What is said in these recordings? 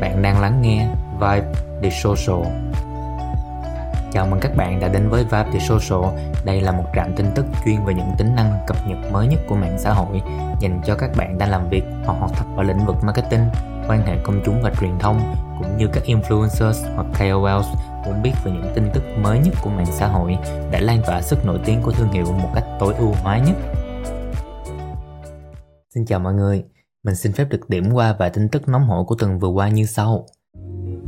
Bạn đang lắng nghe Vibe The Social. Chào mừng các bạn đã đến với Vibe The Social. Đây là một trạm tin tức chuyên về những tính năng cập nhật mới nhất của mạng xã hội dành cho các bạn đang làm việc hoặc học tập ở lĩnh vực marketing, quan hệ công chúng và truyền thông cũng như các influencers hoặc KOLs muốn biết về những tin tức mới nhất của mạng xã hội để lan tỏa sức nổi tiếng của thương hiệu một cách tối ưu hóa nhất. Xin chào mọi người, mình xin phép được điểm qua vài tin tức nóng hổi của tuần vừa qua như sau.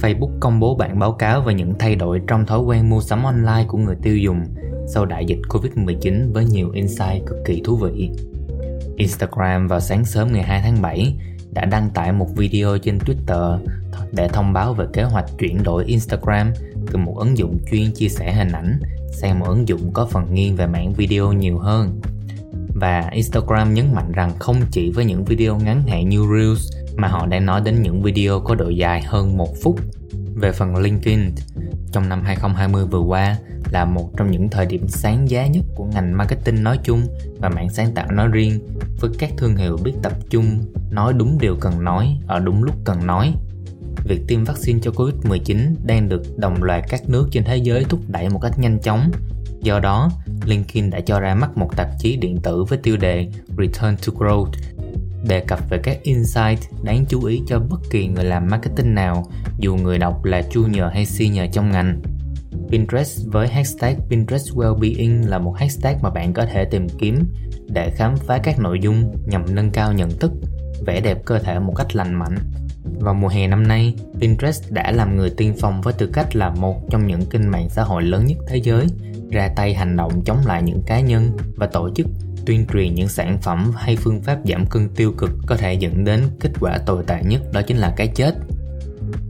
Facebook công bố bản báo cáo về những thay đổi trong thói quen mua sắm online của người tiêu dùng sau đại dịch Covid-19 với nhiều insight cực kỳ thú vị. Instagram vào sáng sớm ngày 2 tháng 7 đã đăng tải một video trên Twitter để thông báo về kế hoạch chuyển đổi Instagram từ một ứng dụng chuyên chia sẻ hình ảnh sang một ứng dụng có phần nghiêng về mảng video nhiều hơn và Instagram nhấn mạnh rằng không chỉ với những video ngắn hạn như Reels mà họ đang nói đến những video có độ dài hơn một phút. Về phần LinkedIn, trong năm 2020 vừa qua là một trong những thời điểm sáng giá nhất của ngành marketing nói chung và mạng sáng tạo nói riêng với các thương hiệu biết tập trung nói đúng điều cần nói ở đúng lúc cần nói. Việc tiêm vaccine cho Covid-19 đang được đồng loạt các nước trên thế giới thúc đẩy một cách nhanh chóng Do đó, LinkedIn đã cho ra mắt một tạp chí điện tử với tiêu đề Return to Growth đề cập về các insight đáng chú ý cho bất kỳ người làm marketing nào, dù người đọc là junior hay senior trong ngành. Pinterest với hashtag Pinterest Wellbeing là một hashtag mà bạn có thể tìm kiếm để khám phá các nội dung nhằm nâng cao nhận thức, vẻ đẹp cơ thể một cách lành mạnh. Vào mùa hè năm nay, Pinterest đã làm người tiên phong với tư cách là một trong những kênh mạng xã hội lớn nhất thế giới ra tay hành động chống lại những cá nhân và tổ chức tuyên truyền những sản phẩm hay phương pháp giảm cân tiêu cực có thể dẫn đến kết quả tồi tệ nhất đó chính là cái chết.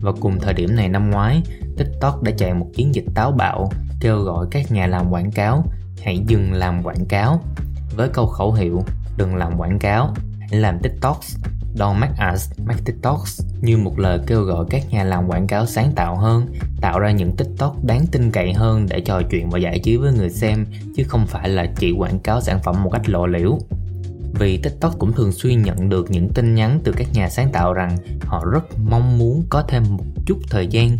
Và cùng thời điểm này năm ngoái, TikTok đã chạy một chiến dịch táo bạo kêu gọi các nhà làm quảng cáo hãy dừng làm quảng cáo với câu khẩu hiệu đừng làm quảng cáo, hãy làm TikToks Don't make us make TikToks như một lời kêu gọi các nhà làm quảng cáo sáng tạo hơn, tạo ra những TikTok đáng tin cậy hơn để trò chuyện và giải trí với người xem, chứ không phải là chỉ quảng cáo sản phẩm một cách lộ liễu. Vì TikTok cũng thường xuyên nhận được những tin nhắn từ các nhà sáng tạo rằng họ rất mong muốn có thêm một chút thời gian,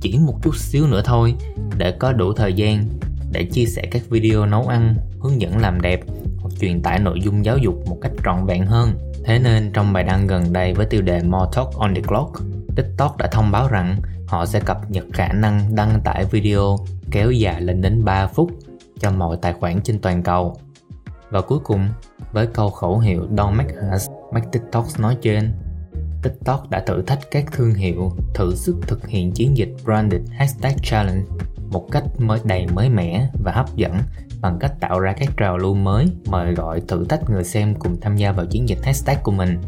chỉ một chút xíu nữa thôi, để có đủ thời gian để chia sẻ các video nấu ăn, hướng dẫn làm đẹp hoặc truyền tải nội dung giáo dục một cách trọn vẹn hơn. Thế nên trong bài đăng gần đây với tiêu đề More Talk on the Clock, TikTok đã thông báo rằng họ sẽ cập nhật khả năng đăng tải video kéo dài lên đến 3 phút cho mọi tài khoản trên toàn cầu. Và cuối cùng, với câu khẩu hiệu Don't make us make TikTok nói trên, TikTok đã thử thách các thương hiệu thử sức thực hiện chiến dịch Branded Hashtag Challenge một cách mới đầy mới mẻ và hấp dẫn bằng cách tạo ra các trào lưu mới mời gọi thử thách người xem cùng tham gia vào chiến dịch hashtag của mình.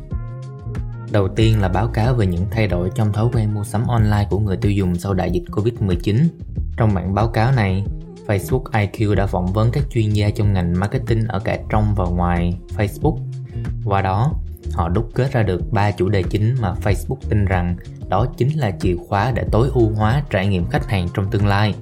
Đầu tiên là báo cáo về những thay đổi trong thói quen mua sắm online của người tiêu dùng sau đại dịch Covid-19. Trong bản báo cáo này, Facebook IQ đã phỏng vấn các chuyên gia trong ngành marketing ở cả trong và ngoài Facebook. Qua đó, họ đúc kết ra được ba chủ đề chính mà Facebook tin rằng đó chính là chìa khóa để tối ưu hóa trải nghiệm khách hàng trong tương lai.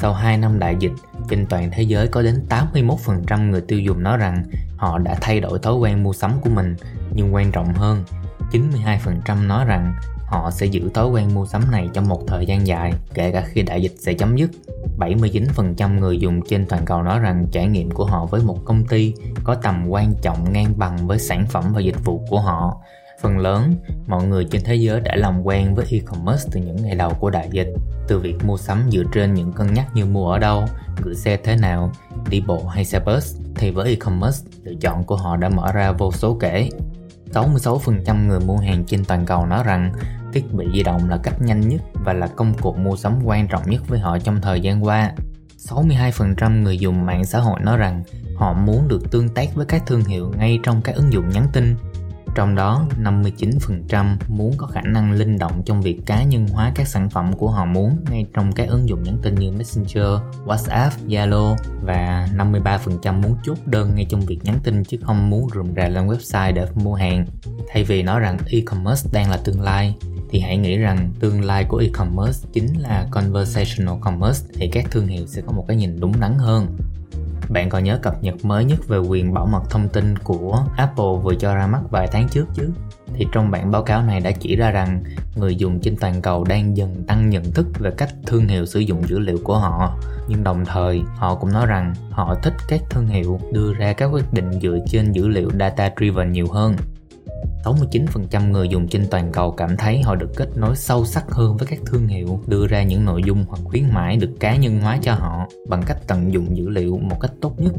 Sau 2 năm đại dịch, trên toàn thế giới có đến 81% người tiêu dùng nói rằng họ đã thay đổi thói quen mua sắm của mình, nhưng quan trọng hơn, 92% nói rằng họ sẽ giữ thói quen mua sắm này trong một thời gian dài, kể cả khi đại dịch sẽ chấm dứt. 79% người dùng trên toàn cầu nói rằng trải nghiệm của họ với một công ty có tầm quan trọng ngang bằng với sản phẩm và dịch vụ của họ Phần lớn, mọi người trên thế giới đã làm quen với e-commerce từ những ngày đầu của đại dịch, từ việc mua sắm dựa trên những cân nhắc như mua ở đâu, gửi xe thế nào, đi bộ hay xe bus, thì với e-commerce, lựa chọn của họ đã mở ra vô số kể. 66% người mua hàng trên toàn cầu nói rằng thiết bị di động là cách nhanh nhất và là công cụ mua sắm quan trọng nhất với họ trong thời gian qua. 62% người dùng mạng xã hội nói rằng họ muốn được tương tác với các thương hiệu ngay trong các ứng dụng nhắn tin trong đó, 59% muốn có khả năng linh động trong việc cá nhân hóa các sản phẩm của họ muốn ngay trong các ứng dụng nhắn tin như Messenger, WhatsApp, Zalo và 53% muốn chốt đơn ngay trong việc nhắn tin chứ không muốn rườm rà lên website để mua hàng. Thay vì nói rằng e-commerce đang là tương lai, thì hãy nghĩ rằng tương lai của e-commerce chính là conversational commerce thì các thương hiệu sẽ có một cái nhìn đúng đắn hơn bạn còn nhớ cập nhật mới nhất về quyền bảo mật thông tin của Apple vừa cho ra mắt vài tháng trước chứ? Thì trong bản báo cáo này đã chỉ ra rằng người dùng trên toàn cầu đang dần tăng nhận thức về cách thương hiệu sử dụng dữ liệu của họ. Nhưng đồng thời, họ cũng nói rằng họ thích các thương hiệu đưa ra các quyết định dựa trên dữ liệu data driven nhiều hơn 69% người dùng trên toàn cầu cảm thấy họ được kết nối sâu sắc hơn với các thương hiệu, đưa ra những nội dung hoặc khuyến mãi được cá nhân hóa cho họ bằng cách tận dụng dữ liệu một cách tốt nhất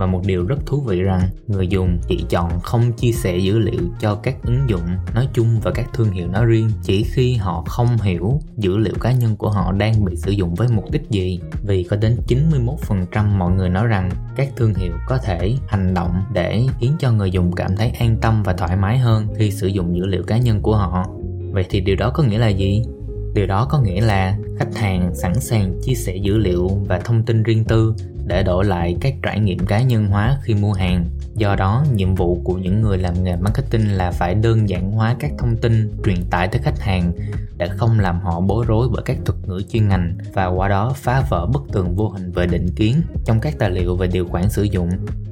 và một điều rất thú vị rằng người dùng chỉ chọn không chia sẻ dữ liệu cho các ứng dụng nói chung và các thương hiệu nói riêng chỉ khi họ không hiểu dữ liệu cá nhân của họ đang bị sử dụng với mục đích gì. Vì có đến 91% mọi người nói rằng các thương hiệu có thể hành động để khiến cho người dùng cảm thấy an tâm và thoải mái hơn khi sử dụng dữ liệu cá nhân của họ. Vậy thì điều đó có nghĩa là gì? Điều đó có nghĩa là khách hàng sẵn sàng chia sẻ dữ liệu và thông tin riêng tư để đổi lại các trải nghiệm cá nhân hóa khi mua hàng. Do đó, nhiệm vụ của những người làm nghề marketing là phải đơn giản hóa các thông tin truyền tải tới khách hàng để không làm họ bối rối bởi các thuật ngữ chuyên ngành, và qua đó phá vỡ bức tường vô hình về định kiến trong các tài liệu về điều khoản sử dụng.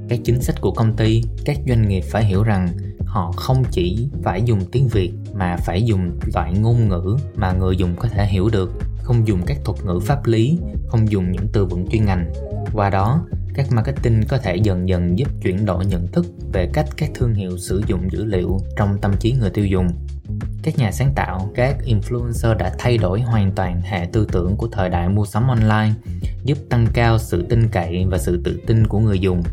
Các chính sách của công ty, các doanh nghiệp phải hiểu rằng họ không chỉ phải dùng tiếng việt mà phải dùng loại ngôn ngữ mà người dùng có thể hiểu được. Không dùng các thuật ngữ pháp lý, không dùng những từ vựng chuyên ngành qua đó, các marketing có thể dần dần giúp chuyển đổi nhận thức về cách các thương hiệu sử dụng dữ liệu trong tâm trí người tiêu dùng. Các nhà sáng tạo, các influencer đã thay đổi hoàn toàn hệ tư tưởng của thời đại mua sắm online, giúp tăng cao sự tin cậy và sự tự tin của người dùng.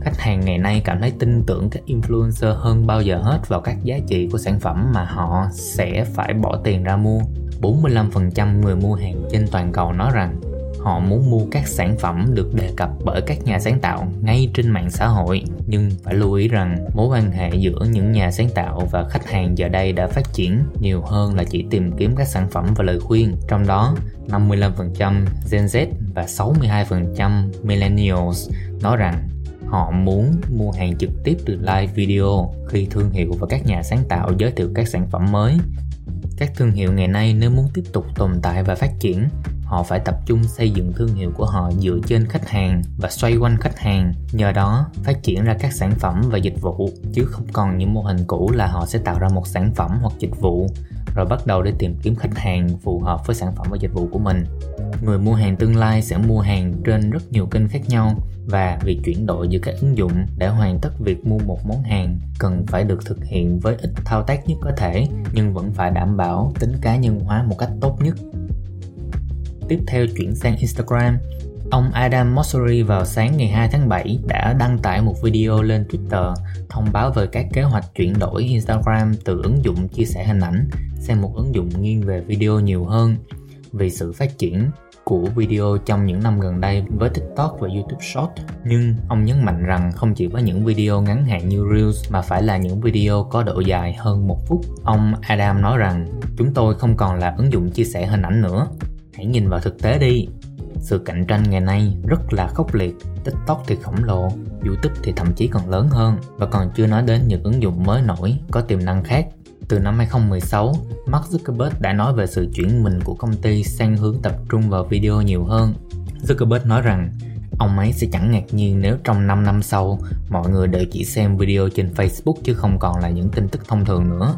Khách hàng ngày nay cảm thấy tin tưởng các influencer hơn bao giờ hết vào các giá trị của sản phẩm mà họ sẽ phải bỏ tiền ra mua. 45% người mua hàng trên toàn cầu nói rằng họ muốn mua các sản phẩm được đề cập bởi các nhà sáng tạo ngay trên mạng xã hội. Nhưng phải lưu ý rằng, mối quan hệ giữa những nhà sáng tạo và khách hàng giờ đây đã phát triển nhiều hơn là chỉ tìm kiếm các sản phẩm và lời khuyên. Trong đó 55% Gen Z và 62% Millennials nói rằng họ muốn mua hàng trực tiếp từ live video khi thương hiệu và các nhà sáng tạo giới thiệu các sản phẩm mới. Các thương hiệu ngày nay nếu muốn tiếp tục tồn tại và phát triển họ phải tập trung xây dựng thương hiệu của họ dựa trên khách hàng và xoay quanh khách hàng. Nhờ đó, phát triển ra các sản phẩm và dịch vụ, chứ không còn những mô hình cũ là họ sẽ tạo ra một sản phẩm hoặc dịch vụ, rồi bắt đầu để tìm kiếm khách hàng phù hợp với sản phẩm và dịch vụ của mình. Người mua hàng tương lai sẽ mua hàng trên rất nhiều kênh khác nhau, và việc chuyển đổi giữa các ứng dụng để hoàn tất việc mua một món hàng cần phải được thực hiện với ít thao tác nhất có thể, nhưng vẫn phải đảm bảo tính cá nhân hóa một cách tốt nhất tiếp theo chuyển sang Instagram, ông Adam Mosseri vào sáng ngày 2 tháng 7 đã đăng tải một video lên Twitter thông báo về các kế hoạch chuyển đổi Instagram từ ứng dụng chia sẻ hình ảnh sang một ứng dụng nghiêng về video nhiều hơn vì sự phát triển của video trong những năm gần đây với TikTok và YouTube Short. Nhưng ông nhấn mạnh rằng không chỉ với những video ngắn hạn như Reels mà phải là những video có độ dài hơn một phút. Ông Adam nói rằng chúng tôi không còn là ứng dụng chia sẻ hình ảnh nữa hãy nhìn vào thực tế đi. Sự cạnh tranh ngày nay rất là khốc liệt. Tiktok thì khổng lồ youtube thì thậm chí còn lớn hơn. Và còn chưa nói đến những ứng dụng mới nổi có tiềm năng khác. Từ năm 2016, Mark Zuckerberg đã nói về sự chuyển mình của công ty sang hướng tập trung vào video nhiều hơn. Zuckerberg nói rằng ông ấy sẽ chẳng ngạc nhiên nếu trong 5 năm sau, mọi người đều chỉ xem video trên Facebook chứ không còn là những tin tức thông thường nữa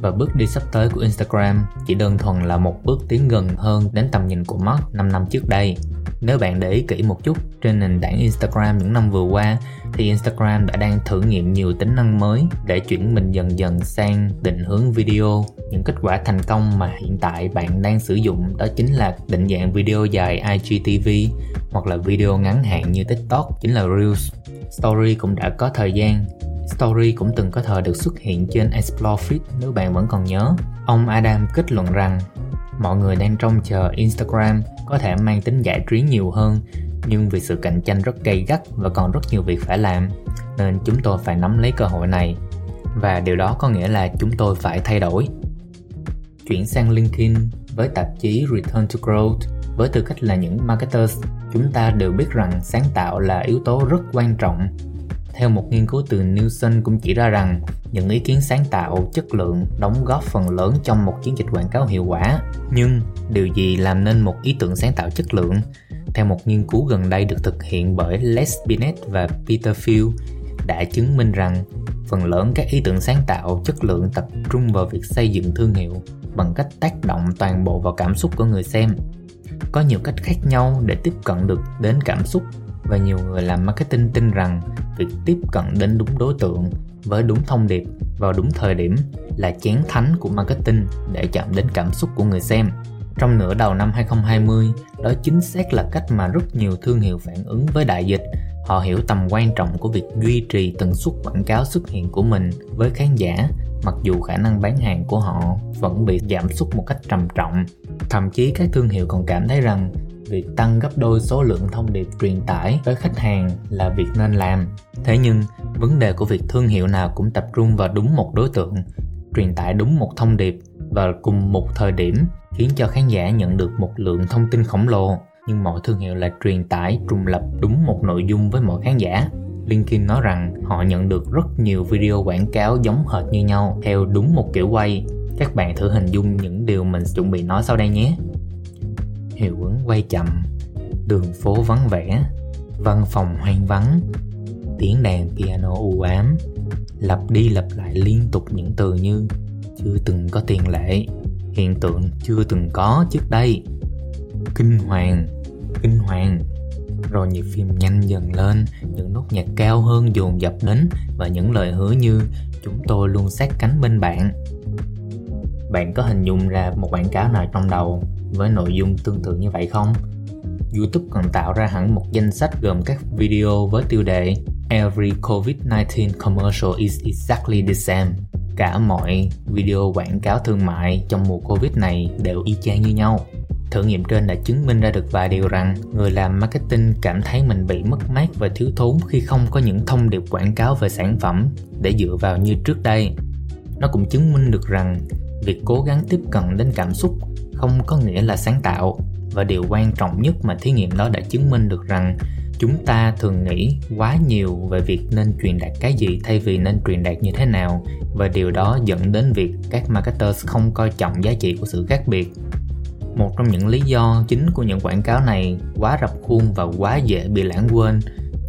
và bước đi sắp tới của Instagram chỉ đơn thuần là một bước tiến gần hơn đến tầm nhìn của Mark 5 năm trước đây. Nếu bạn để ý kỹ một chút, trên nền tảng Instagram những năm vừa qua thì Instagram đã đang thử nghiệm nhiều tính năng mới để chuyển mình dần dần sang định hướng video. Những kết quả thành công mà hiện tại bạn đang sử dụng đó chính là định dạng video dài IGTV hoặc là video ngắn hạn như TikTok chính là Reels. Story cũng đã có thời gian Story cũng từng có thời được xuất hiện trên Explore Feed nếu bạn vẫn còn nhớ. Ông Adam kết luận rằng mọi người đang trông chờ Instagram có thể mang tính giải trí nhiều hơn, nhưng vì sự cạnh tranh rất gay gắt và còn rất nhiều việc phải làm, nên chúng tôi phải nắm lấy cơ hội này. Và điều đó có nghĩa là chúng tôi phải thay đổi. Chuyển sang LinkedIn với tạp chí Return to Growth. Với tư cách là những marketers, chúng ta đều biết rằng sáng tạo là yếu tố rất quan trọng theo một nghiên cứu từ Nielsen cũng chỉ ra rằng những ý kiến sáng tạo, chất lượng đóng góp phần lớn trong một chiến dịch quảng cáo hiệu quả. Nhưng điều gì làm nên một ý tưởng sáng tạo chất lượng? Theo một nghiên cứu gần đây được thực hiện bởi Les Binet và Peter Field đã chứng minh rằng phần lớn các ý tưởng sáng tạo chất lượng tập trung vào việc xây dựng thương hiệu bằng cách tác động toàn bộ vào cảm xúc của người xem có nhiều cách khác nhau để tiếp cận được đến cảm xúc và nhiều người làm marketing tin rằng việc tiếp cận đến đúng đối tượng với đúng thông điệp vào đúng thời điểm là chén thánh của marketing để chạm đến cảm xúc của người xem. Trong nửa đầu năm 2020, đó chính xác là cách mà rất nhiều thương hiệu phản ứng với đại dịch. Họ hiểu tầm quan trọng của việc duy trì tần suất quảng cáo xuất hiện của mình với khán giả mặc dù khả năng bán hàng của họ vẫn bị giảm sút một cách trầm trọng. Thậm chí các thương hiệu còn cảm thấy rằng việc tăng gấp đôi số lượng thông điệp truyền tải tới khách hàng là việc nên làm. Thế nhưng, vấn đề của việc thương hiệu nào cũng tập trung vào đúng một đối tượng, truyền tải đúng một thông điệp và cùng một thời điểm khiến cho khán giả nhận được một lượng thông tin khổng lồ nhưng mọi thương hiệu lại truyền tải trùng lập đúng một nội dung với mọi khán giả LinkedIn nói rằng họ nhận được rất nhiều video quảng cáo giống hệt như nhau theo đúng một kiểu quay. Các bạn thử hình dung những điều mình chuẩn bị nói sau đây nhé. Hiệu ứng quay chậm, đường phố vắng vẻ, văn phòng hoang vắng, tiếng đàn piano u ám, lặp đi lặp lại liên tục những từ như chưa từng có tiền lệ, hiện tượng chưa từng có trước đây, kinh hoàng, kinh hoàng, rồi nhịp phim nhanh dần lên những nốt nhạc cao hơn dồn dập đến và những lời hứa như chúng tôi luôn sát cánh bên bạn bạn có hình dung ra một quảng cáo nào trong đầu? Với nội dung tương tự như vậy không youtube còn tạo ra hẳn một danh sách gồm các video với tiêu đề Every COVID-19 commercial is exactly the same. Cả mọi video quảng cáo thương mại trong mùa Covid này đều y chang như nhau. Thử nghiệm trên đã chứng minh ra được vài điều rằng người làm marketing cảm thấy mình bị mất mát và thiếu thốn khi không có những thông điệp quảng cáo về sản phẩm để dựa vào như trước đây. Nó cũng chứng minh được rằng việc cố gắng tiếp cận đến cảm xúc không có nghĩa là sáng tạo. Và điều quan trọng nhất mà thí nghiệm đó đã chứng minh được rằng chúng ta thường nghĩ quá nhiều về việc nên truyền đạt cái gì thay vì nên truyền đạt như thế nào. Và điều đó dẫn đến việc các marketers không coi trọng giá trị của sự khác biệt. Một trong những lý do chính của những quảng cáo này quá rập khuôn và quá dễ bị lãng quên,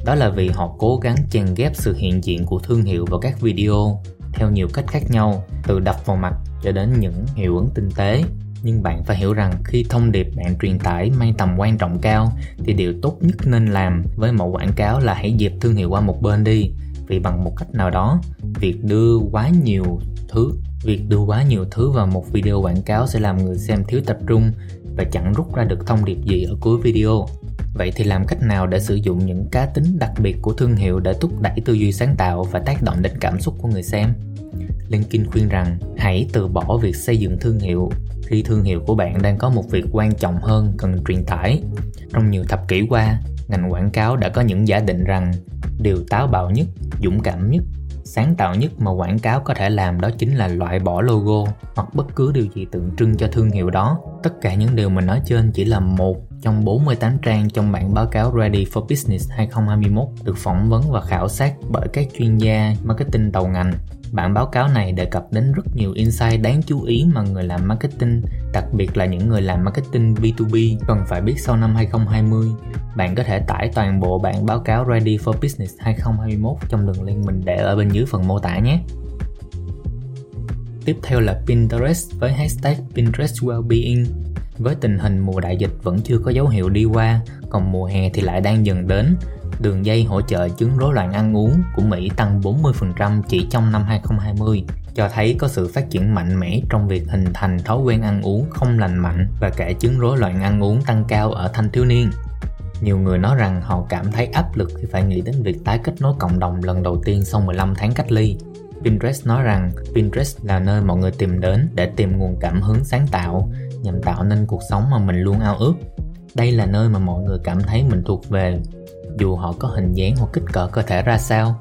đó là vì họ cố gắng chèn ghép sự hiện diện của thương hiệu vào các video theo nhiều cách khác nhau, từ đập vào mặt cho đến những hiệu ứng tinh tế nhưng bạn phải hiểu rằng khi thông điệp bạn truyền tải mang tầm quan trọng cao, thì điều tốt nhất nên làm với một quảng cáo là hãy dẹp thương hiệu qua một bên đi vì bằng một cách nào đó, việc đưa quá nhiều thứ, Việc đưa quá nhiều thứ vào một video quảng cáo sẽ làm người xem thiếu tập trung và chẳng rút ra được thông điệp gì ở cuối video. Vậy thì làm cách nào để sử dụng những cá tính đặc biệt của thương hiệu để thúc đẩy tư duy sáng tạo và tác động đến cảm xúc của người xem? Linkin khuyên rằng hãy từ bỏ việc xây dựng thương hiệu khi thương hiệu của bạn đang có một việc quan trọng hơn cần truyền tải. Trong nhiều thập kỷ qua, ngành quảng cáo đã có những giả định rằng điều táo bạo nhất, dũng cảm nhất sáng tạo nhất mà quảng cáo có thể làm đó chính là loại bỏ logo hoặc bất cứ điều gì tượng trưng cho thương hiệu đó. Tất cả những điều mình nói trên chỉ là một trong 48 trang trong bản báo cáo Ready for Business 2021 được phỏng vấn và khảo sát bởi các chuyên gia marketing đầu ngành Bản báo cáo này đề cập đến rất nhiều insight đáng chú ý mà người làm marketing, đặc biệt là những người làm marketing B2B cần phải biết sau năm 2020. Bạn có thể tải toàn bộ bản báo cáo Ready for Business 2021 trong đường link mình để ở bên dưới phần mô tả nhé. Tiếp theo là Pinterest với hashtag Pinterest Wellbeing. Với tình hình mùa đại dịch vẫn chưa có dấu hiệu đi qua, còn mùa hè thì lại đang dần đến, đường dây hỗ trợ chứng rối loạn ăn uống của Mỹ tăng 40% chỉ trong năm 2020, cho thấy có sự phát triển mạnh mẽ trong việc hình thành thói quen ăn uống không lành mạnh và cả chứng rối loạn ăn uống tăng cao ở thanh thiếu niên. Nhiều người nói rằng họ cảm thấy áp lực khi phải nghĩ đến việc tái kết nối cộng đồng lần đầu tiên sau 15 tháng cách ly. Pinterest nói rằng Pinterest là nơi mọi người tìm đến để tìm nguồn cảm hứng sáng tạo nhằm tạo nên cuộc sống mà mình luôn ao ước. Đây là nơi mà mọi người cảm thấy mình thuộc về dù họ có hình dáng hoặc kích cỡ cơ thể ra sao.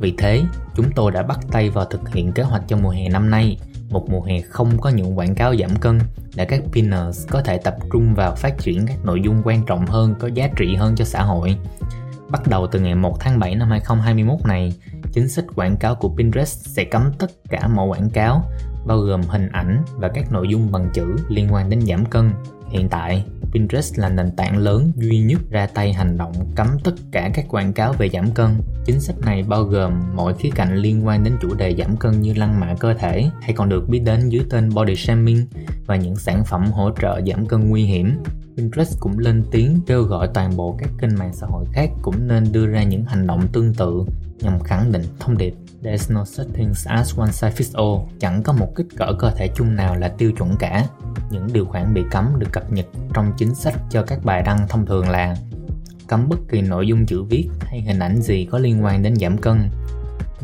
Vì thế, chúng tôi đã bắt tay vào thực hiện kế hoạch cho mùa hè năm nay, một mùa hè không có những quảng cáo giảm cân để các pinners có thể tập trung vào phát triển các nội dung quan trọng hơn có giá trị hơn cho xã hội. Bắt đầu từ ngày 1 tháng 7 năm 2021 này, chính sách quảng cáo của Pinterest sẽ cấm tất cả mọi quảng cáo, bao gồm hình ảnh và các nội dung bằng chữ liên quan đến giảm cân. Hiện tại, Pinterest là nền tảng lớn duy nhất ra tay hành động cấm tất cả các quảng cáo về giảm cân. Chính sách này bao gồm mọi khía cạnh liên quan đến chủ đề giảm cân như lăng mạ cơ thể, hay còn được biết đến dưới tên body shaming, và những sản phẩm hỗ trợ giảm cân nguy hiểm. Pinterest cũng lên tiếng kêu gọi toàn bộ các kênh mạng xã hội khác cũng nên đưa ra những hành động tương tự nhằm khẳng định thông điệp There's no such thing as one size fits all. Chẳng có một kích cỡ cơ thể chung nào là tiêu chuẩn cả. Những điều khoản bị cấm được cập nhật trong chính sách cho các bài đăng thông thường là cấm bất kỳ nội dung chữ viết hay hình ảnh gì có liên quan đến giảm cân,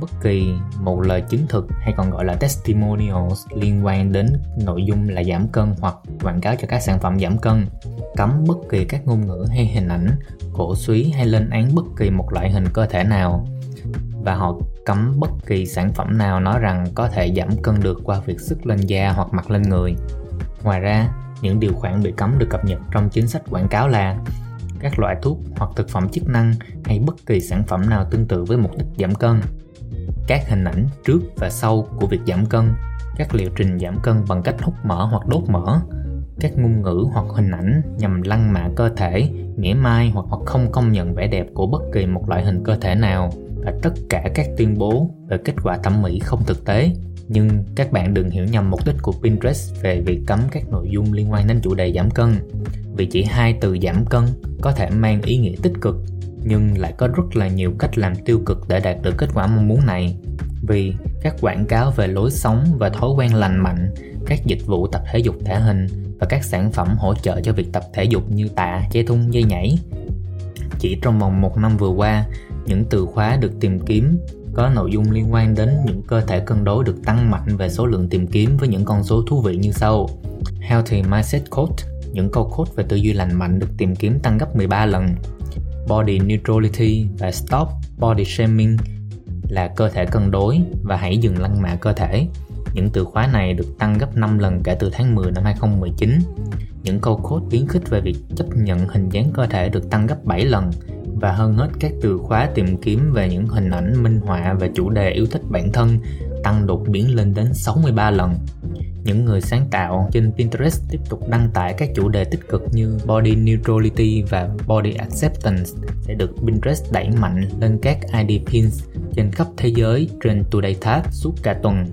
bất kỳ một lời chứng thực hay còn gọi là testimonials liên quan đến nội dung là giảm cân hoặc quảng cáo cho các sản phẩm giảm cân cấm bất kỳ các ngôn ngữ hay hình ảnh, cổ suý hay lên án bất kỳ một loại hình cơ thể nào và họ cấm bất kỳ sản phẩm nào nói rằng có thể giảm cân được qua việc sức lên da hoặc mặc lên người. Ngoài ra, những điều khoản bị cấm được cập nhật trong chính sách quảng cáo là các loại thuốc hoặc thực phẩm chức năng hay bất kỳ sản phẩm nào tương tự với mục đích giảm cân. Các hình ảnh trước và sau của việc giảm cân, các liệu trình giảm cân bằng cách hút mỡ hoặc đốt mỡ, các ngôn ngữ hoặc hình ảnh nhằm lăng mạ cơ thể, mỉa mai hoặc hoặc không công nhận vẻ đẹp của bất kỳ một loại hình cơ thể nào và tất cả các tuyên bố về kết quả thẩm mỹ không thực tế. Nhưng các bạn đừng hiểu nhầm mục đích của Pinterest về việc cấm các nội dung liên quan đến chủ đề giảm cân. Vì chỉ hai từ giảm cân có thể mang ý nghĩa tích cực nhưng lại có rất là nhiều cách làm tiêu cực để đạt được kết quả mong muốn này. Vì các quảng cáo về lối sống và thói quen lành mạnh các dịch vụ tập thể dục thể hình và các sản phẩm hỗ trợ cho việc tập thể dục như tạ, dây thun, dây nhảy. Chỉ trong vòng một năm vừa qua, những từ khóa được tìm kiếm có nội dung liên quan đến những cơ thể cân đối được tăng mạnh về số lượng tìm kiếm với những con số thú vị như sau. Healthy Mindset Code, những câu code về tư duy lành mạnh được tìm kiếm tăng gấp 13 lần. Body Neutrality và Stop Body Shaming là cơ thể cân đối và hãy dừng lăng mạ cơ thể. Những từ khóa này được tăng gấp 5 lần kể từ tháng 10 năm 2019. Những câu code khuyến khích về việc chấp nhận hình dáng cơ thể được tăng gấp 7 lần và hơn hết các từ khóa tìm kiếm về những hình ảnh minh họa về chủ đề yêu thích bản thân tăng đột biến lên đến 63 lần. Những người sáng tạo trên Pinterest tiếp tục đăng tải các chủ đề tích cực như Body Neutrality và Body Acceptance sẽ được Pinterest đẩy mạnh lên các ID pins trên khắp thế giới trên Today Tab suốt cả tuần.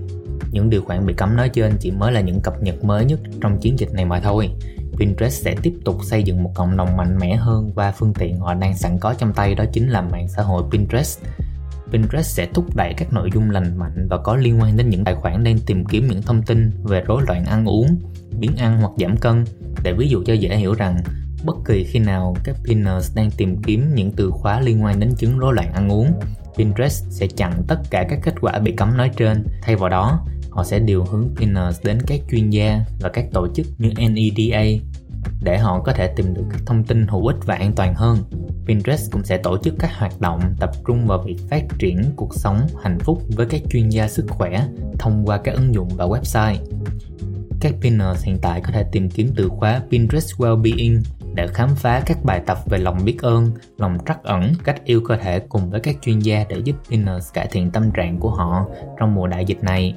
Những điều khoản bị cấm nói trên chỉ mới là những cập nhật mới nhất trong chiến dịch này mà thôi. Pinterest sẽ tiếp tục xây dựng một cộng đồng mạnh mẽ hơn và phương tiện họ đang sẵn có trong tay đó chính là mạng xã hội Pinterest. Pinterest sẽ thúc đẩy các nội dung lành mạnh và có liên quan đến những tài khoản đang tìm kiếm những thông tin về rối loạn ăn uống, biến ăn hoặc giảm cân. Để ví dụ cho dễ hiểu rằng, bất kỳ khi nào các pinners đang tìm kiếm những từ khóa liên quan đến chứng rối loạn ăn uống, Pinterest sẽ chặn tất cả các kết quả bị cấm nói trên. Thay vào đó, họ sẽ điều hướng pinners đến các chuyên gia và các tổ chức như NEDA để họ có thể tìm được các thông tin hữu ích và an toàn hơn. Pinterest cũng sẽ tổ chức các hoạt động tập trung vào việc phát triển cuộc sống hạnh phúc với các chuyên gia sức khỏe thông qua các ứng dụng và website. Các pinners hiện tại có thể tìm kiếm từ khóa Pinterest Wellbeing để khám phá các bài tập về lòng biết ơn, lòng trắc ẩn, cách yêu cơ thể cùng với các chuyên gia để giúp pinners cải thiện tâm trạng của họ trong mùa đại dịch này.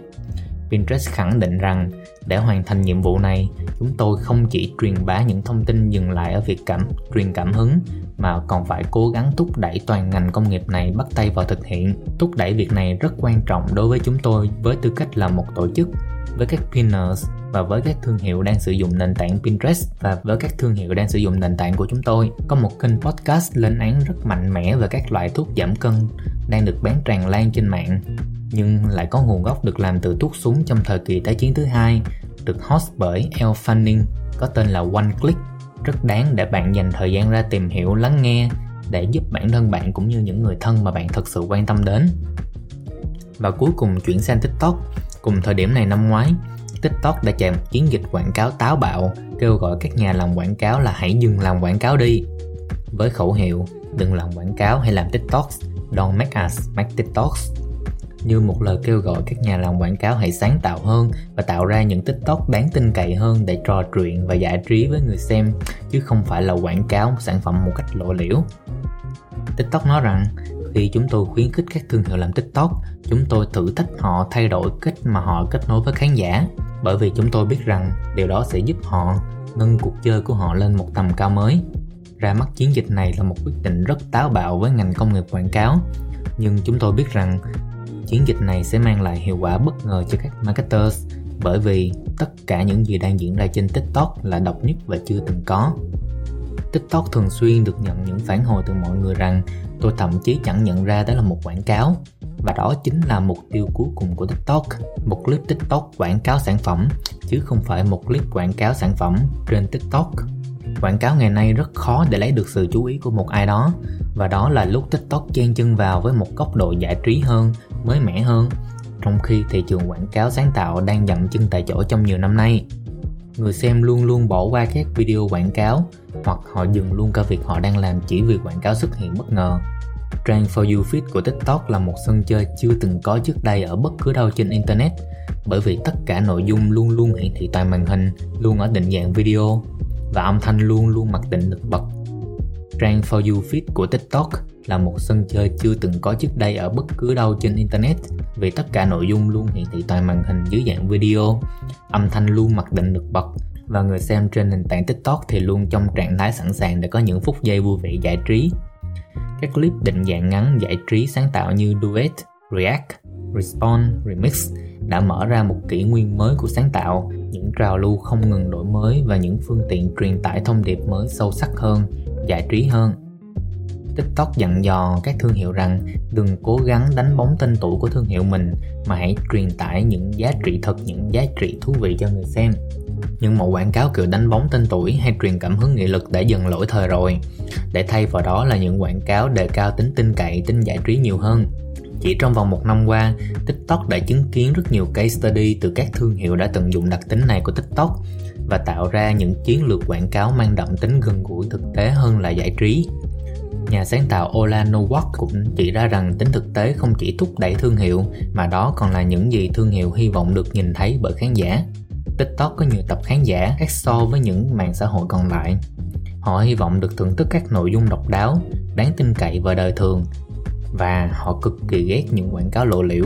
Pinterest khẳng định rằng để hoàn thành nhiệm vụ này, chúng tôi không chỉ truyền bá những thông tin dừng lại ở việc cảm truyền cảm hứng mà còn phải cố gắng thúc đẩy toàn ngành công nghiệp này bắt tay vào thực hiện. Thúc đẩy việc này rất quan trọng đối với chúng tôi với tư cách là một tổ chức với các pinners và với các thương hiệu đang sử dụng nền tảng Pinterest và với các thương hiệu đang sử dụng nền tảng của chúng tôi. Có một kênh podcast lên án rất mạnh mẽ về các loại thuốc giảm cân đang được bán tràn lan trên mạng nhưng lại có nguồn gốc được làm từ thuốc súng trong thời kỳ Thế chiến thứ hai, được host bởi El Fanning, có tên là One Click. Rất đáng để bạn dành thời gian ra tìm hiểu, lắng nghe để giúp bản thân bạn cũng như những người thân mà bạn thật sự quan tâm đến. Và cuối cùng chuyển sang TikTok. Cùng thời điểm này năm ngoái, TikTok đã chạy một chiến dịch quảng cáo táo bạo kêu gọi các nhà làm quảng cáo là hãy dừng làm quảng cáo đi. Với khẩu hiệu đừng làm quảng cáo hay làm TikTok don't make us make TikToks như một lời kêu gọi các nhà làm quảng cáo hãy sáng tạo hơn và tạo ra những tiktok đáng tin cậy hơn để trò chuyện và giải trí với người xem chứ không phải là quảng cáo một sản phẩm một cách lộ liễu. TikTok nói rằng khi chúng tôi khuyến khích các thương hiệu làm TikTok, chúng tôi thử thách họ thay đổi cách mà họ kết nối với khán giả. Bởi vì chúng tôi biết rằng điều đó sẽ giúp họ nâng cuộc chơi của họ lên một tầm cao mới. Ra mắt chiến dịch này là một quyết định rất táo bạo với ngành công nghiệp quảng cáo, nhưng chúng tôi biết rằng chiến dịch này sẽ mang lại hiệu quả bất ngờ cho các marketers bởi vì tất cả những gì đang diễn ra trên TikTok là độc nhất và chưa từng có. TikTok thường xuyên được nhận những phản hồi từ mọi người rằng tôi thậm chí chẳng nhận ra đó là một quảng cáo và đó chính là mục tiêu cuối cùng của TikTok, một clip TikTok quảng cáo sản phẩm chứ không phải một clip quảng cáo sản phẩm trên TikTok. Quảng cáo ngày nay rất khó để lấy được sự chú ý của một ai đó và đó là lúc TikTok chen chân vào với một góc độ giải trí hơn, mới mẻ hơn trong khi thị trường quảng cáo sáng tạo đang dậm chân tại chỗ trong nhiều năm nay. Người xem luôn luôn bỏ qua các video quảng cáo hoặc họ dừng luôn cả việc họ đang làm chỉ vì quảng cáo xuất hiện bất ngờ. Trang For You Feed của TikTok là một sân chơi chưa từng có trước đây ở bất cứ đâu trên Internet bởi vì tất cả nội dung luôn luôn hiển thị toàn màn hình, luôn ở định dạng video và âm thanh luôn luôn mặc định được bật. Trang For You Feed của TikTok là một sân chơi chưa từng có trước đây ở bất cứ đâu trên Internet vì tất cả nội dung luôn hiển thị toàn màn hình dưới dạng video, âm thanh luôn mặc định được bật và người xem trên nền tảng TikTok thì luôn trong trạng thái sẵn sàng để có những phút giây vui vẻ giải trí. Các clip định dạng ngắn giải trí sáng tạo như Duet, React, respond, Remix đã mở ra một kỷ nguyên mới của sáng tạo, những trào lưu không ngừng đổi mới và những phương tiện truyền tải thông điệp mới sâu sắc hơn, giải trí hơn TikTok dặn dò các thương hiệu rằng đừng cố gắng đánh bóng tên tuổi của thương hiệu mình mà hãy truyền tải những giá trị thật, những giá trị thú vị cho người xem. Những mẫu quảng cáo kiểu đánh bóng tên tuổi hay truyền cảm hứng nghị lực đã dần lỗi thời rồi, để thay vào đó là những quảng cáo đề cao tính tin cậy, tính giải trí nhiều hơn. Chỉ trong vòng một năm qua, TikTok đã chứng kiến rất nhiều case study từ các thương hiệu đã tận dụng đặc tính này của TikTok và tạo ra những chiến lược quảng cáo mang đậm tính gần gũi thực tế hơn là giải trí. Nhà sáng tạo Ola Nowak cũng chỉ ra rằng tính thực tế không chỉ thúc đẩy thương hiệu mà đó còn là những gì thương hiệu hy vọng được nhìn thấy bởi khán giả. TikTok có nhiều tập khán giả khác so với những mạng xã hội còn lại. Họ hy vọng được thưởng thức các nội dung độc đáo, đáng tin cậy và đời thường và họ cực kỳ ghét những quảng cáo lộ liễu.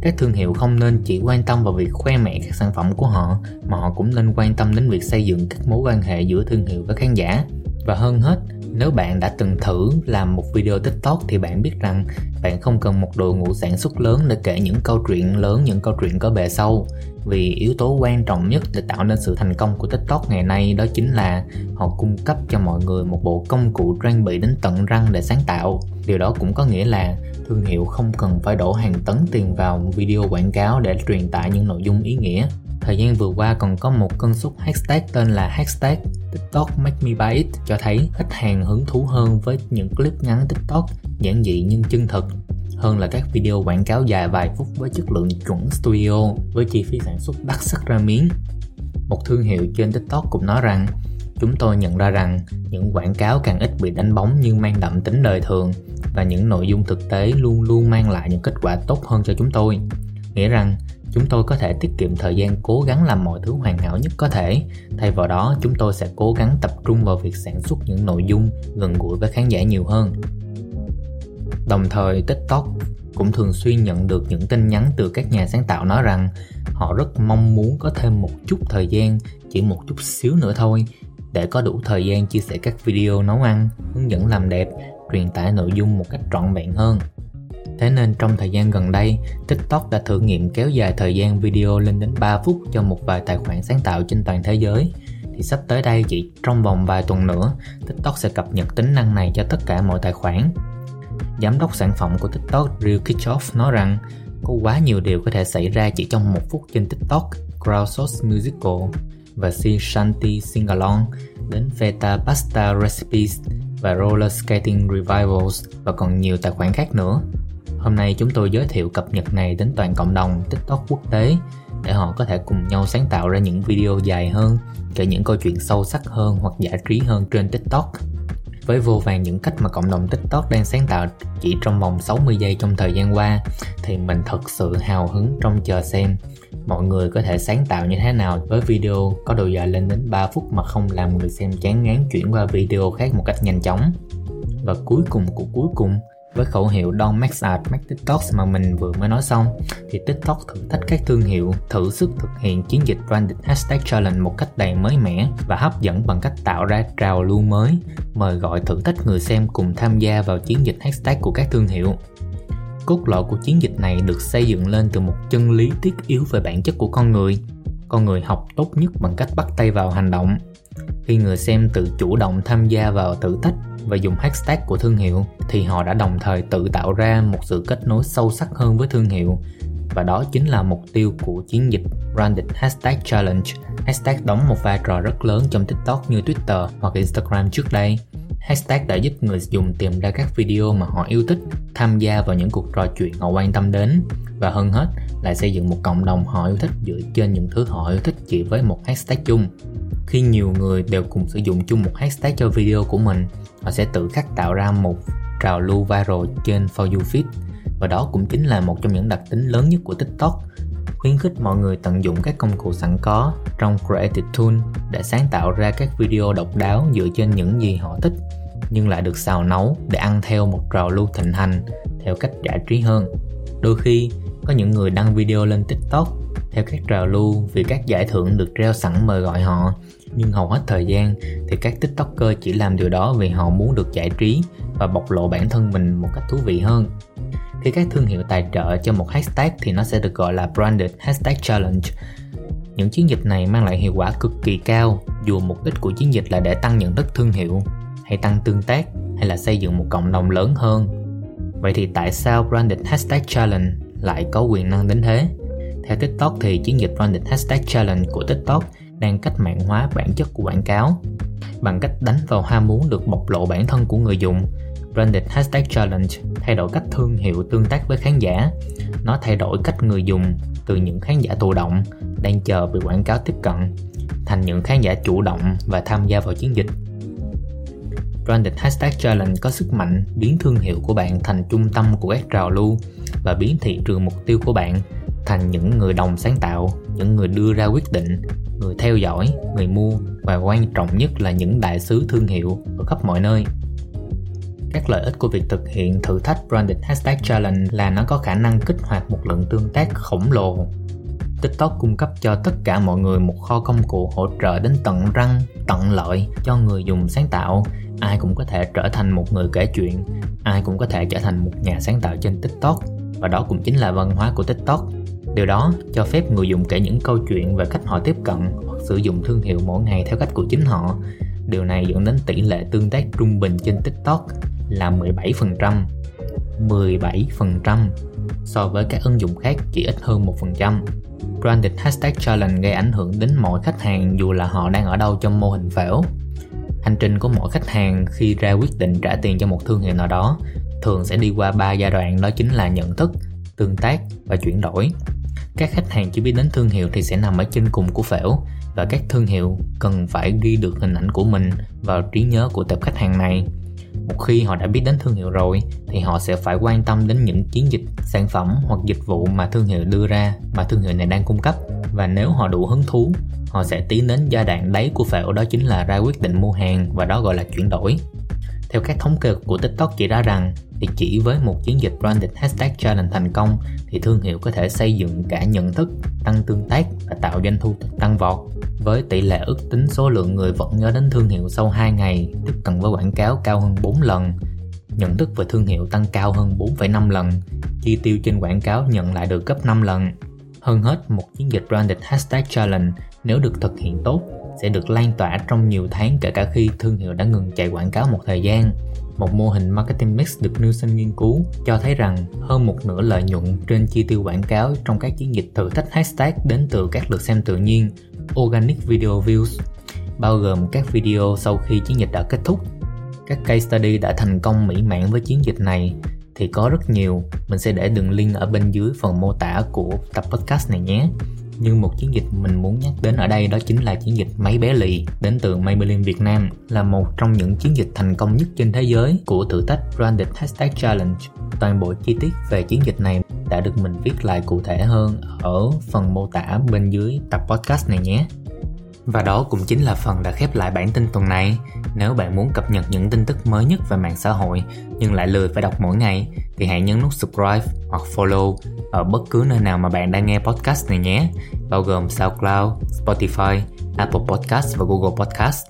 Các thương hiệu không nên chỉ quan tâm vào việc khoe mẽ các sản phẩm của họ mà họ cũng nên quan tâm đến việc xây dựng các mối quan hệ giữa thương hiệu với khán giả. Và hơn hết, nếu bạn đã từng thử làm một video tiktok thì bạn biết rằng bạn không cần một đội ngũ sản xuất lớn để kể những câu chuyện lớn những câu chuyện có bề sâu vì yếu tố quan trọng nhất để tạo nên sự thành công của tiktok ngày nay, đó chính là họ cung cấp cho mọi người một bộ công cụ trang bị đến tận răng để sáng tạo. Điều đó cũng có nghĩa là thương hiệu không cần phải đổ hàng tấn tiền vào video quảng cáo để truyền tải những nội dung ý nghĩa. Thời gian vừa qua còn có một cơn sốt hashtag tên là hashtag TikTok Make Me Buy It, cho thấy khách hàng hứng thú hơn với những clip ngắn TikTok, giản dị nhưng chân thực hơn là các video quảng cáo dài vài phút với chất lượng chuẩn studio với chi phí sản xuất đắt sắc ra miếng. Một thương hiệu trên TikTok cũng nói rằng, chúng tôi nhận ra rằng những quảng cáo càng ít bị đánh bóng nhưng mang đậm tính đời thường và những nội dung thực tế luôn luôn mang lại những kết quả tốt hơn cho chúng tôi. Nghĩa rằng, chúng tôi có thể tiết kiệm thời gian cố gắng làm mọi thứ hoàn hảo nhất có thể thay vào đó, chúng tôi sẽ cố gắng tập trung vào việc sản xuất những nội dung gần gũi với khán giả nhiều hơn đồng thời tiktok cũng thường xuyên nhận được những tin nhắn từ các nhà sáng tạo nói rằng họ rất mong muốn có thêm một chút thời gian chỉ một chút xíu nữa thôi để có đủ thời gian chia sẻ các video nấu ăn hướng dẫn làm đẹp truyền tải nội dung một cách trọn vẹn hơn Thế nên trong thời gian gần đây, TikTok đã thử nghiệm kéo dài thời gian video lên đến 3 phút cho một vài tài khoản sáng tạo trên toàn thế giới. Thì sắp tới đây chỉ trong vòng vài tuần nữa, TikTok sẽ cập nhật tính năng này cho tất cả mọi tài khoản. Giám đốc sản phẩm của TikTok Drew Kitchoff nói rằng có quá nhiều điều có thể xảy ra chỉ trong một phút trên TikTok, Crowdsource Musical và Si Shanti Singalong đến Feta Pasta Recipes và Roller Skating Revivals và còn nhiều tài khoản khác nữa. Hôm nay chúng tôi giới thiệu cập nhật này đến toàn cộng đồng TikTok quốc tế để họ có thể cùng nhau sáng tạo ra những video dài hơn, kể những câu chuyện sâu sắc hơn hoặc giải trí hơn trên TikTok. Với vô vàng những cách mà cộng đồng TikTok đang sáng tạo chỉ trong vòng 60 giây trong thời gian qua thì mình thật sự hào hứng trong chờ xem mọi người có thể sáng tạo như thế nào với video. Có độ dài lên đến 3 phút mà không làm người xem chán ngán chuyển qua video khác một cách nhanh chóng. Và cuối cùng của cuối cùng, với khẩu hiệu Don't Max ad, Max TikTok mà mình vừa mới nói xong. Thì TikTok thử thách các thương hiệu thử sức thực hiện chiến dịch branded hashtag challenge một cách đầy mới mẻ và hấp dẫn bằng cách tạo ra trào lưu mới. Mời gọi thử thách người xem cùng tham gia vào chiến dịch hashtag của các thương hiệu. Cốt lõi của chiến dịch này được xây dựng lên từ một chân lý thiết yếu về bản chất của con người. Con người học tốt nhất bằng cách bắt tay vào hành động khi người xem tự chủ động tham gia vào thử thách và dùng hashtag của thương hiệu thì họ đã đồng thời tự tạo ra một sự kết nối sâu sắc hơn với thương hiệu và đó chính là mục tiêu của chiến dịch Branded Hashtag Challenge. Hashtag đóng một vai trò rất lớn trong TikTok như Twitter hoặc Instagram trước đây. Hashtag đã giúp người dùng tìm ra các video mà họ yêu thích, tham gia vào những cuộc trò chuyện họ quan tâm đến và hơn hết là xây dựng một cộng đồng họ yêu thích dựa trên những thứ họ yêu thích chỉ với một hashtag chung. Khi nhiều người đều cùng sử dụng chung một hashtag cho video của mình, họ sẽ tự khắc tạo ra một trào lưu viral trên For You Feed và đó cũng chính là một trong những đặc tính lớn nhất của TikTok khuyến khích mọi người tận dụng các công cụ sẵn có trong Creative Tool để sáng tạo ra các video độc đáo dựa trên những gì họ thích nhưng lại được xào nấu để ăn theo một trào lưu thịnh hành theo cách giải trí hơn. Đôi khi, có những người đăng video lên TikTok theo các trào lưu vì các giải thưởng được treo sẵn mời gọi họ nhưng hầu hết thời gian thì các tiktoker chỉ làm điều đó vì họ muốn được giải trí và bộc lộ bản thân mình một cách thú vị hơn. Khi các thương hiệu tài trợ cho một hashtag thì nó sẽ được gọi là branded hashtag challenge. Những chiến dịch này mang lại hiệu quả cực kỳ cao, dù mục đích của chiến dịch là để tăng nhận thức thương hiệu, hay tăng tương tác, hay là xây dựng một cộng đồng lớn hơn. Vậy thì tại sao branded hashtag challenge lại có quyền năng đến thế? Theo tiktok thì chiến dịch branded hashtag challenge của tiktok đang cách mạng hóa bản chất của quảng cáo bằng cách đánh vào ham muốn được bộc lộ bản thân của người dùng Branded Hashtag Challenge thay đổi cách thương hiệu tương tác với khán giả. Nó thay đổi cách người dùng từ những khán giả thụ động đang chờ bị quảng cáo tiếp cận thành những khán giả chủ động và tham gia vào chiến dịch. Branded Hashtag Challenge có sức mạnh biến thương hiệu của bạn thành trung tâm của các trào lưu và biến thị trường mục tiêu của bạn thành những người đồng sáng tạo, những người đưa ra quyết định, người theo dõi, người mua và quan trọng nhất là những đại sứ thương hiệu ở khắp mọi nơi. Các lợi ích của việc thực hiện thử thách Branded Hashtag Challenge là nó có khả năng kích hoạt một lượng tương tác khổng lồ. TikTok cung cấp cho tất cả mọi người một kho công cụ hỗ trợ đến tận răng, tận lợi cho người dùng sáng tạo. Ai cũng có thể trở thành một người kể chuyện, ai cũng có thể trở thành một nhà sáng tạo trên TikTok và đó cũng chính là văn hóa của TikTok. Điều đó cho phép người dùng kể những câu chuyện về cách họ tiếp cận hoặc sử dụng thương hiệu mỗi ngày theo cách của chính họ. Điều này dẫn đến tỷ lệ tương tác trung bình trên TikTok là 17%. 17% so với các ứng dụng khác chỉ ít hơn 1%. Branded Hashtag Challenge gây ảnh hưởng đến mọi khách hàng dù là họ đang ở đâu trong mô hình phễu. Hành trình của mỗi khách hàng khi ra quyết định trả tiền cho một thương hiệu nào đó thường sẽ đi qua ba giai đoạn đó chính là nhận thức, tương tác và chuyển đổi. Các khách hàng chỉ biết đến thương hiệu thì sẽ nằm ở trên cùng của phễu. Và các thương hiệu cần phải ghi được hình ảnh của mình vào trí nhớ của tập khách hàng này. Một khi họ đã biết đến thương hiệu rồi, thì họ sẽ phải quan tâm đến những chiến dịch, sản phẩm hoặc dịch vụ mà thương hiệu đưa ra, mà thương hiệu này đang cung cấp. Và nếu họ đủ hứng thú, họ sẽ tiến đến giai đoạn đáy của phễu, đó chính là ra quyết định mua hàng và đó gọi là chuyển đổi theo các thống kê của TikTok chỉ ra rằng thì chỉ với một chiến dịch branded hashtag challenge thành công thì thương hiệu có thể xây dựng cả nhận thức, tăng tương tác và tạo doanh thu tăng vọt. Với tỷ lệ ước tính số lượng người vẫn nhớ đến thương hiệu sau 2 ngày tiếp cận với quảng cáo cao hơn 4 lần, nhận thức về thương hiệu tăng cao hơn 4,5 lần, chi tiêu trên quảng cáo nhận lại được gấp 5 lần. Hơn hết, một chiến dịch branded hashtag challenge nếu được thực hiện tốt sẽ được lan tỏa trong nhiều tháng kể cả khi thương hiệu đã ngừng chạy quảng cáo một thời gian. Một mô hình marketing mix được Nielsen nghiên cứu cho thấy rằng hơn một nửa lợi nhuận trên chi tiêu quảng cáo trong các chiến dịch thử thách hashtag đến từ các lượt xem tự nhiên, organic video views, bao gồm các video sau khi chiến dịch đã kết thúc. Các case study đã thành công mỹ mãn với chiến dịch này thì có rất nhiều, mình sẽ để đường link ở bên dưới phần mô tả của tập podcast này nhé nhưng một chiến dịch mình muốn nhắc đến ở đây đó chính là chiến dịch máy bé lì đến từ Maybelline Việt Nam là một trong những chiến dịch thành công nhất trên thế giới của thử thách Branded Hashtag Challenge. Toàn bộ chi tiết về chiến dịch này đã được mình viết lại cụ thể hơn ở phần mô tả bên dưới tập podcast này nhé. Và đó cũng chính là phần đã khép lại bản tin tuần này. Nếu bạn muốn cập nhật những tin tức mới nhất về mạng xã hội nhưng lại lười phải đọc mỗi ngày thì hãy nhấn nút subscribe hoặc follow ở bất cứ nơi nào mà bạn đang nghe podcast này nhé, bao gồm SoundCloud, Spotify, Apple Podcast và Google Podcast.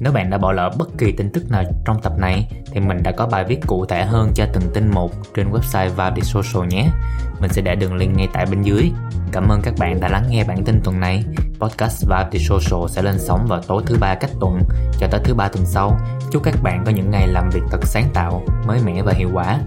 Nếu bạn đã bỏ lỡ bất kỳ tin tức nào trong tập này thì mình đã có bài viết cụ thể hơn cho từng tin một trên website Vibe Social nhé. Mình sẽ để đường link ngay tại bên dưới. Cảm ơn các bạn đã lắng nghe bản tin tuần này. Podcast Vibe Social sẽ lên sóng vào tối thứ ba cách tuần cho tới thứ ba tuần sau. Chúc các bạn có những ngày làm việc thật sáng tạo, mới mẻ và hiệu quả.